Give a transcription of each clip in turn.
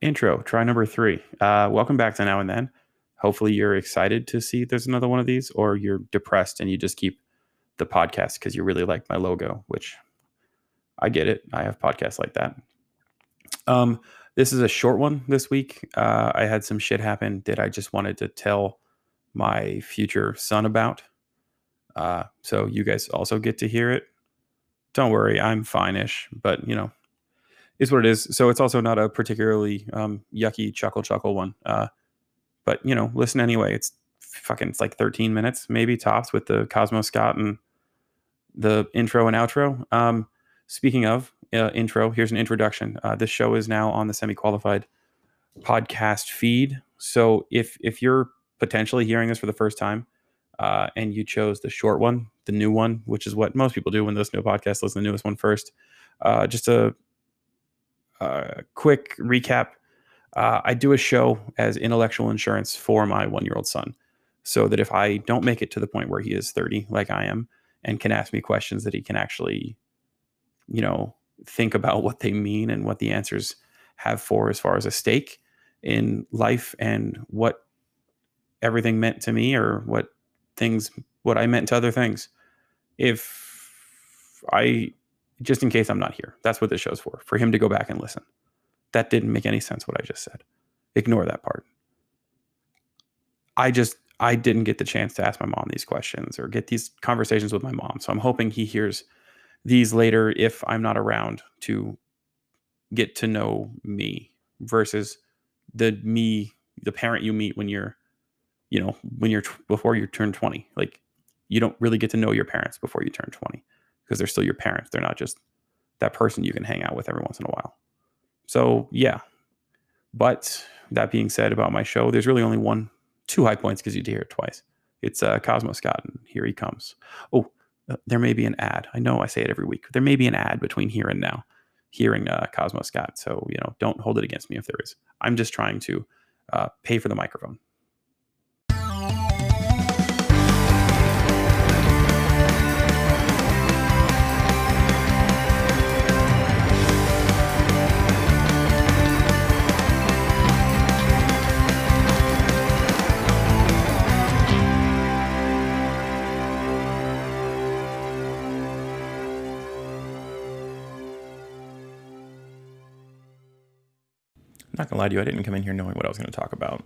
intro, try number three. Uh, welcome back to Now and Then. Hopefully, you're excited to see there's another one of these, or you're depressed and you just keep the podcast because you really like my logo, which I get it. I have podcasts like that. Um, this is a short one this week. Uh, I had some shit happen that I just wanted to tell my future son about. Uh, so you guys also get to hear it. Don't worry, I'm fine-ish, but you know, is what it is. So it's also not a particularly um, yucky chuckle chuckle one. Uh, but you know, listen anyway. It's fucking it's like 13 minutes maybe tops with the Cosmo Scott and the intro and outro. Um, speaking of uh, intro, here's an introduction. Uh, this show is now on the semi qualified podcast feed. So if if you're potentially hearing this for the first time uh, and you chose the short one, the new one, which is what most people do when they listen to a podcast, listen to the newest one first. Uh, just a, a, quick recap. Uh, I do a show as intellectual insurance for my one year old son. So that if I don't make it to the point where he is 30, like I am, and can ask me questions that he can actually, you know, think about what they mean and what the answers have for as far as a stake in life and what everything meant to me or what things what I meant to other things. If I just in case I'm not here, that's what this show's for. For him to go back and listen. That didn't make any sense what I just said. Ignore that part. I just I didn't get the chance to ask my mom these questions or get these conversations with my mom. So I'm hoping he hears these later if I'm not around to get to know me versus the me, the parent you meet when you're, you know, when you're before you turn 20. Like you don't really get to know your parents before you turn 20 because they're still your parents. They're not just that person you can hang out with every once in a while. So, yeah. But that being said about my show, there's really only one two high points because you hear it twice. It's uh, Cosmo Scott, and here he comes. Oh, uh, there may be an ad. I know I say it every week. There may be an ad between here and now, hearing uh, Cosmo Scott. So you know, don't hold it against me if there is. I'm just trying to uh, pay for the microphone. Gonna lie to you, I didn't come in here knowing what I was gonna talk about.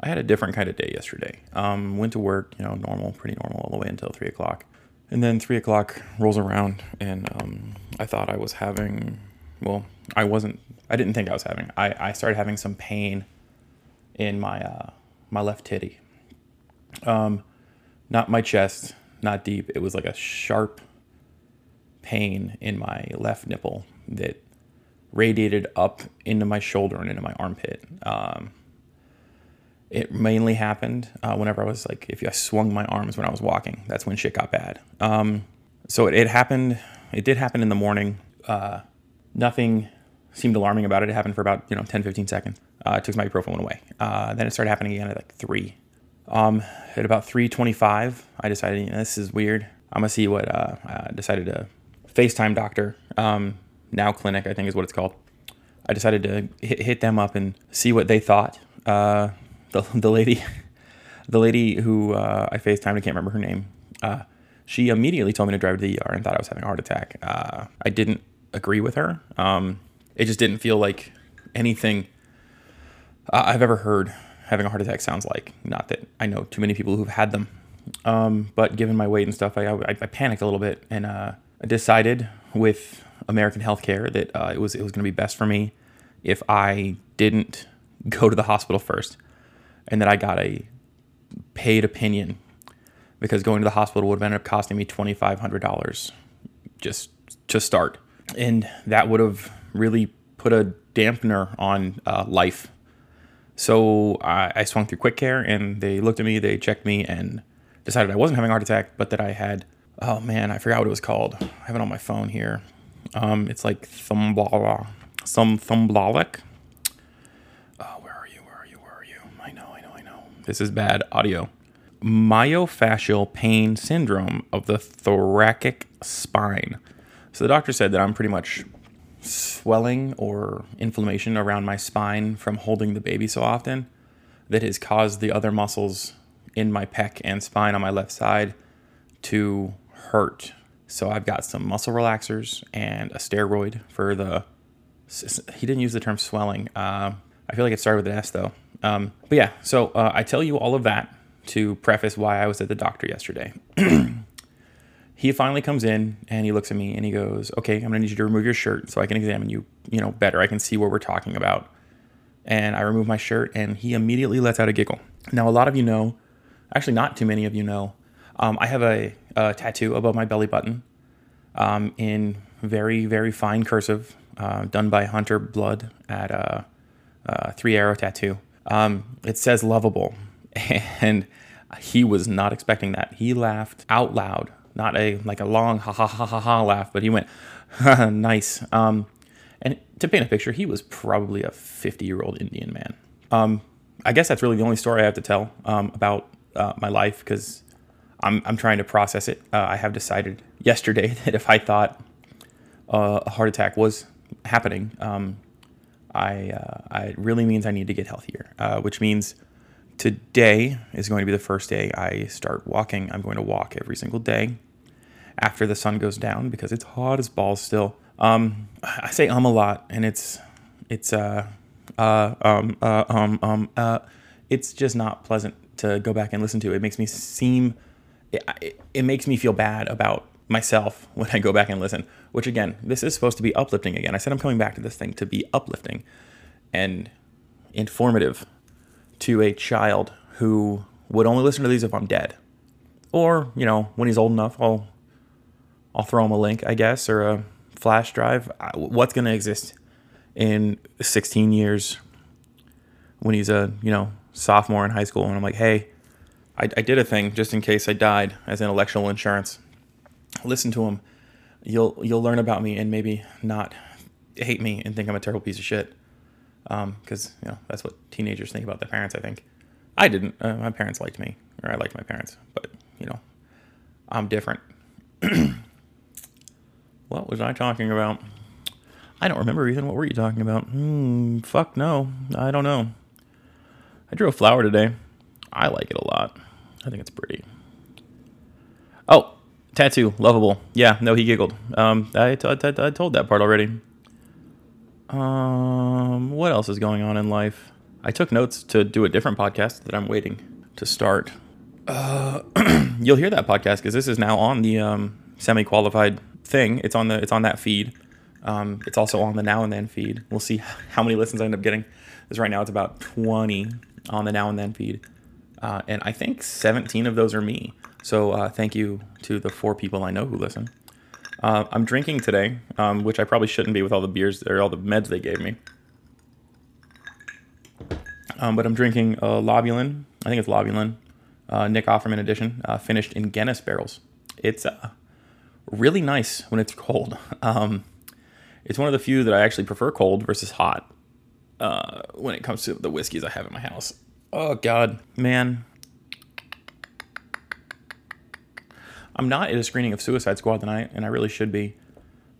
I had a different kind of day yesterday. Um, went to work, you know, normal, pretty normal, all the way until three o'clock, and then three o'clock rolls around, and um, I thought I was having, well, I wasn't. I didn't think I was having. I, I started having some pain in my uh, my left titty. Um, not my chest, not deep. It was like a sharp pain in my left nipple that radiated up into my shoulder and into my armpit. Um, it mainly happened uh, whenever I was like, if I swung my arms when I was walking, that's when shit got bad. Um, so it, it, happened, it did happen in the morning. Uh, nothing seemed alarming about it. It happened for about, you know, 10, 15 seconds. Uh, I took my went away. Uh, then it started happening again at like three. Um, at about 325, I decided, you know, this is weird. I'm gonna see what, uh, I decided to FaceTime doctor. Um, now Clinic, I think is what it's called. I decided to hit, hit them up and see what they thought. Uh, the, the lady, the lady who uh, I FaceTimed, I can't remember her name. Uh, she immediately told me to drive to the ER and thought I was having a heart attack. Uh, I didn't agree with her. Um, it just didn't feel like anything I've ever heard having a heart attack sounds like. Not that I know too many people who've had them, um, but given my weight and stuff, I, I, I panicked a little bit and uh, decided with American healthcare that uh, it was it was going to be best for me if I didn't go to the hospital first, and that I got a paid opinion because going to the hospital would have ended up costing me twenty five hundred dollars just to start, and that would have really put a dampener on uh, life. So I, I swung through quick care, and they looked at me, they checked me, and decided I wasn't having a heart attack, but that I had oh man, I forgot what it was called. I have it on my phone here. Um, it's like thumblala, some thumblolic. Oh, where are you? Where are you? Where are you? I know, I know, I know. This is bad audio. Myofascial pain syndrome of the thoracic spine. So the doctor said that I'm pretty much swelling or inflammation around my spine from holding the baby so often that has caused the other muscles in my pec and spine on my left side to hurt. So I've got some muscle relaxers and a steroid for the. He didn't use the term swelling. Uh, I feel like it started with an S though. Um, but yeah, so uh, I tell you all of that to preface why I was at the doctor yesterday. he finally comes in and he looks at me and he goes, "Okay, I'm gonna need you to remove your shirt so I can examine you, you know, better. I can see what we're talking about." And I remove my shirt and he immediately lets out a giggle. Now, a lot of you know, actually, not too many of you know, um, I have a, a, tattoo above my belly button um, in very, very fine cursive, uh, done by Hunter Blood at a, a Three Arrow Tattoo. Um, it says lovable. And he was not expecting that. He laughed out loud, not a like a long ha ha ha ha ha laugh, but he went nice. Um, and to paint a picture, he was probably a 50 year old Indian man. Um, I guess that's really the only story I have to tell um, about uh, my life because I'm, I'm trying to process it. Uh, I have decided yesterday that if I thought uh, a heart attack was happening, um, I, uh, I, it really means I need to get healthier, uh, which means today is going to be the first day I start walking. I'm going to walk every single day after the sun goes down because it's hot as balls still. Um, I say um a lot, and it's it's uh uh um uh um um uh it's just not pleasant to go back and listen to. It makes me seem it, it, makes me feel bad about myself when I go back and listen. Which again, this is supposed to be uplifting again. I said I'm coming back to this thing to be uplifting and informative to a child who would only listen to these if I'm dead. Or, you know, when he's old enough, I'll I'll throw him a link, I guess, or a flash drive. What's going to exist in 16 years when he's a, you know, sophomore in high school and I'm like, "Hey, I, I did a thing just in case I died as intellectual insurance. Listen to him. You'll you'll learn about me and maybe not hate me and think I'm a terrible piece of shit." because um, you know that's what teenagers think about their parents. I think I didn't. Uh, my parents liked me, or I liked my parents, but you know, I'm different. what was I talking about? I don't remember, Ethan. What were you talking about? Hmm, fuck no. I don't know. I drew a flower today. I like it a lot. I think it's pretty. Oh, tattoo, lovable. Yeah, no, he giggled. Um, I, t- I, t- I told that part already. Um, what else is going on in life? I took notes to do a different podcast that I'm waiting to start. Uh, you'll hear that podcast because this is now on the um, semi-qualified thing. It's on the it's on that feed. Um, it's also on the now and then feed. We'll see how many listens I end up getting. Because right now it's about 20 on the now and then feed, uh, and I think 17 of those are me. So uh, thank you to the four people I know who listen. Uh, I'm drinking today, um, which I probably shouldn't be with all the beers or all the meds they gave me. Um, but I'm drinking uh, Lagavulin. I think it's Lagavulin. Uh, Nick Offerman edition, uh, finished in Guinness barrels. It's uh, really nice when it's cold. Um, it's one of the few that I actually prefer cold versus hot when it comes to the whiskeys I have in my house. Oh God, man, I'm not at a screening of Suicide Squad tonight, and I really should be.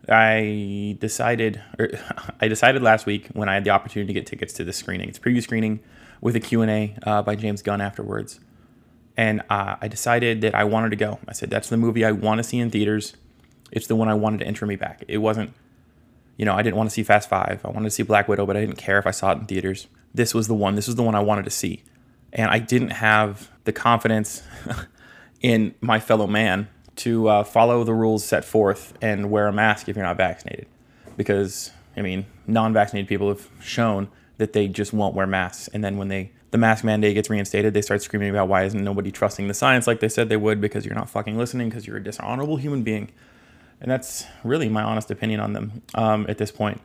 I decided, or I decided last week when I had the opportunity to get tickets to the screening. It's preview screening with a Q&A uh, by James Gunn afterwards. And uh, I decided that I wanted to go. I said, that's the movie I want to see in theaters. It's the one I wanted to enter me back. It wasn't, you know, I didn't want to see Fast Five. I wanted to see Black Widow, but I didn't care if I saw it in theaters. This was the one. This was the one I wanted to see. And I didn't have the confidence in my fellow man to uh, follow the rules set forth and wear a mask if you're not vaccinated. Because, I mean, non vaccinated people have shown that they just won't wear masks. And then when they the mask mandate gets reinstated, they start screaming about why isn't nobody trusting the science like they said they would because you're not fucking listening because you're a dishonorable human being. And that's really my honest opinion on them um, at this point.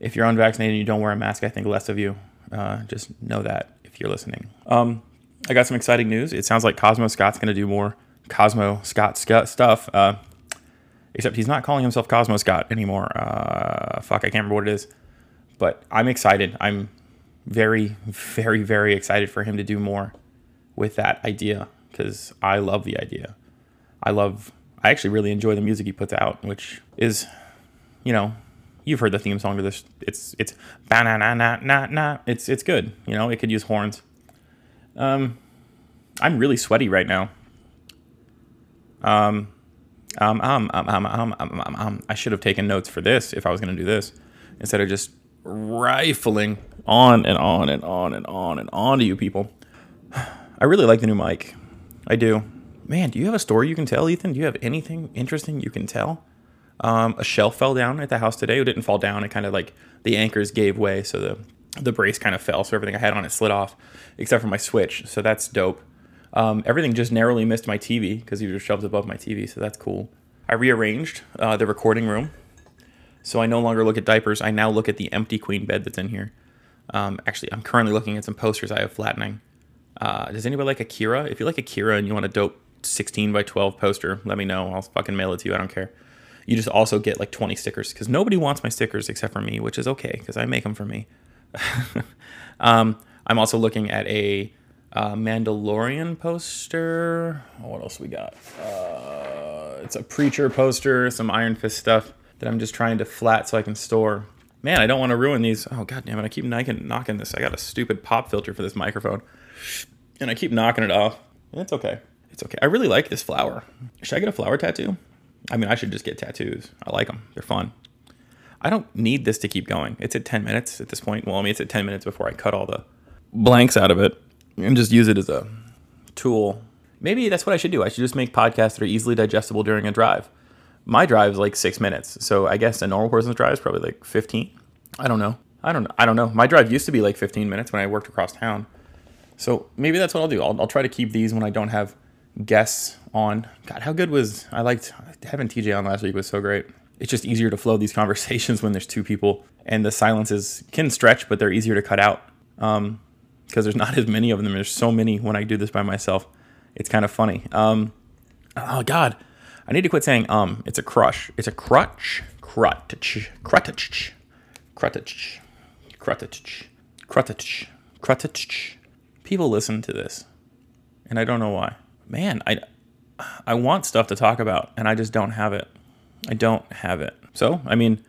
If you're unvaccinated and you don't wear a mask, I think less of you. Uh, just know that if you're listening. Um, I got some exciting news. It sounds like Cosmo Scott's going to do more Cosmo Scott Scott stuff. Uh, except he's not calling himself Cosmo Scott anymore. Uh, fuck, I can't remember what it is. But I'm excited. I'm very, very, very excited for him to do more with that idea because I love the idea. I love. I actually really enjoy the music he puts out, which is, you know, You've heard the theme song to this. It's it's na na na na na. It's it's good. You know, it could use horns. Um, I'm really sweaty right now. Um, um, um, um, um, um, um, um, um, I should have taken notes for this if I was going to do this instead of just rifling on and on and on and on and on to you people. I really like the new mic. I do. Man, do you have a story you can tell, Ethan? Do you have anything interesting you can tell? Um, a shelf fell down at the house today. It didn't fall down. It kind of like the anchors gave way, so the the brace kind of fell. So everything I had on it slid off, except for my switch. So that's dope. Um, everything just narrowly missed my TV because these were shelves above my TV, so that's cool. I rearranged uh, the recording room, so I no longer look at diapers. I now look at the empty queen bed that's in here. Um, actually, I'm currently looking at some posters I have flattening. Uh, does anybody like Akira? If you like Akira and you want a dope 16 by 12 poster, let me know. I'll fucking mail it to you. I don't care. You just also get like 20 stickers because nobody wants my stickers except for me, which is okay because I make them for me. um, I'm also looking at a uh, Mandalorian poster. What else we got? Uh, it's a Preacher poster, some Iron Fist stuff that I'm just trying to flat so I can store. Man, I don't want to ruin these. Oh god damn it! I keep knocking, knocking this. I got a stupid pop filter for this microphone, and I keep knocking it off. It's okay. It's okay. I really like this flower. Should I get a flower tattoo? I mean, I should just get tattoos. I like them. They're fun. I don't need this to keep going. It's at 10 minutes at this point. Well, I mean, it's at 10 minutes before I cut all the blanks out of it and just use it as a tool. Maybe that's what I should do. I should just make podcasts that are easily digestible during a drive. My drive is like six minutes, so I guess a normal person's drive is probably like 15. I don't know. I don't. I don't know. My drive used to be like 15 minutes when I worked across town. So maybe that's what I'll do. I'll, I'll try to keep these when I don't have guests on. God, how good was I liked having TJ on last week was so great. It's just easier to flow these conversations when there's two people, and the silences can stretch, but they're easier to cut out. Um, because there's not as many of them. There's so many when I do this by myself. It's kind of funny. Um, oh God, I need to quit saying um. It's a crush. It's a crutch. Crutch. Crutch. Crutch. Crutch. Crutch. Crutch. People listen to this, and I don't know why. Man, I I want stuff to talk about, and I just don't have it. I don't have it. So I mean,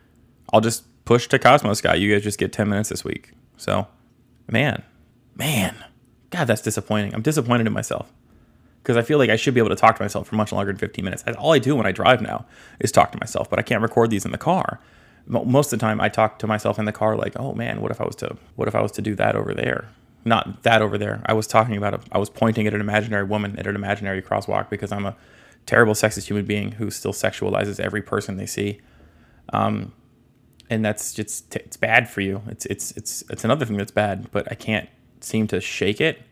I'll just push to Cosmo Scott. You guys just get ten minutes this week. So, man, man, God, that's disappointing. I'm disappointed in myself because I feel like I should be able to talk to myself for much longer than 15 minutes. All I do when I drive now is talk to myself, but I can't record these in the car. Most of the time, I talk to myself in the car like, "Oh man, what if I was to what if I was to do that over there? Not that over there. I was talking about a, I was pointing at an imaginary woman at an imaginary crosswalk because I'm a terrible sexist human being who still sexualizes every person they see. Um, and that's just it's bad for you. It's it's it's it's another thing that's bad, but I can't seem to shake it.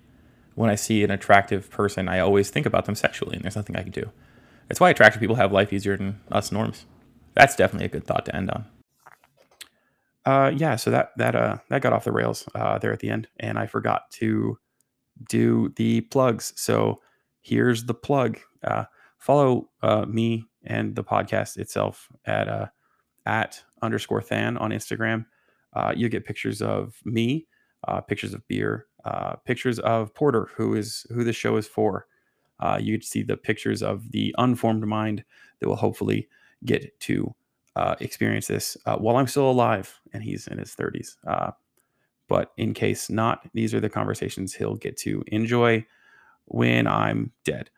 When I see an attractive person, I always think about them sexually, and there's nothing I can do. That's why attractive people have life easier than us norms. That's definitely a good thought to end on. Uh, yeah, so that that uh that got off the rails uh, there at the end, and I forgot to do the plugs. So here's the plug. Uh, follow uh, me and the podcast itself at uh, at underscore than on Instagram. Uh, you get pictures of me uh, pictures of beer, uh, pictures of Porter, who is who the show is for. Uh, you'd see the pictures of the unformed mind that will hopefully get to uh, experience this uh, while I'm still alive and he's in his 30s. Uh, but in case not, these are the conversations he'll get to enjoy when I'm dead.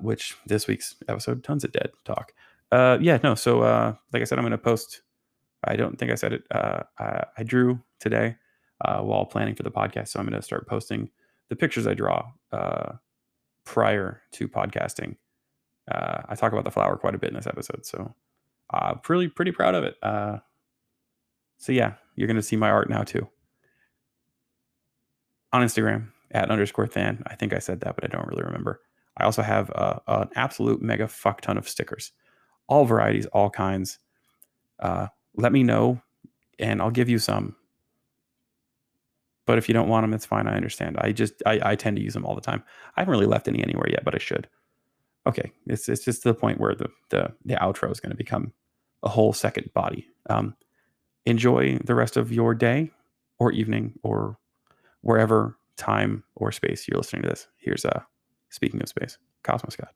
which this week's episode, tons of dead talk. yeah, no. So, like I said, I'm going to post. I don't think I said it. I, I drew today uh, while planning for the podcast. So I'm going to start posting the pictures I draw uh, prior to podcasting. Uh, I talk about the flower quite a bit in this episode, so uh, pretty pretty proud of it. Uh, so yeah, you're to see my art now too on Instagram at underscore than. I think I said that, but I don't really remember. I also have uh, an absolute mega fuck ton of stickers, all varieties, all kinds. Uh, let me know, and I'll give you some but if you don't want them, it's fine. I understand. I just I, I tend to use them all the time. I haven't really left any anywhere yet, but I should. Okay, it's it's just to the point where the the the outro is going to become a whole second body. Um, enjoy the rest of your day or evening or wherever time or space you're listening to this. Here's uh speaking of space, Cosmo Scott.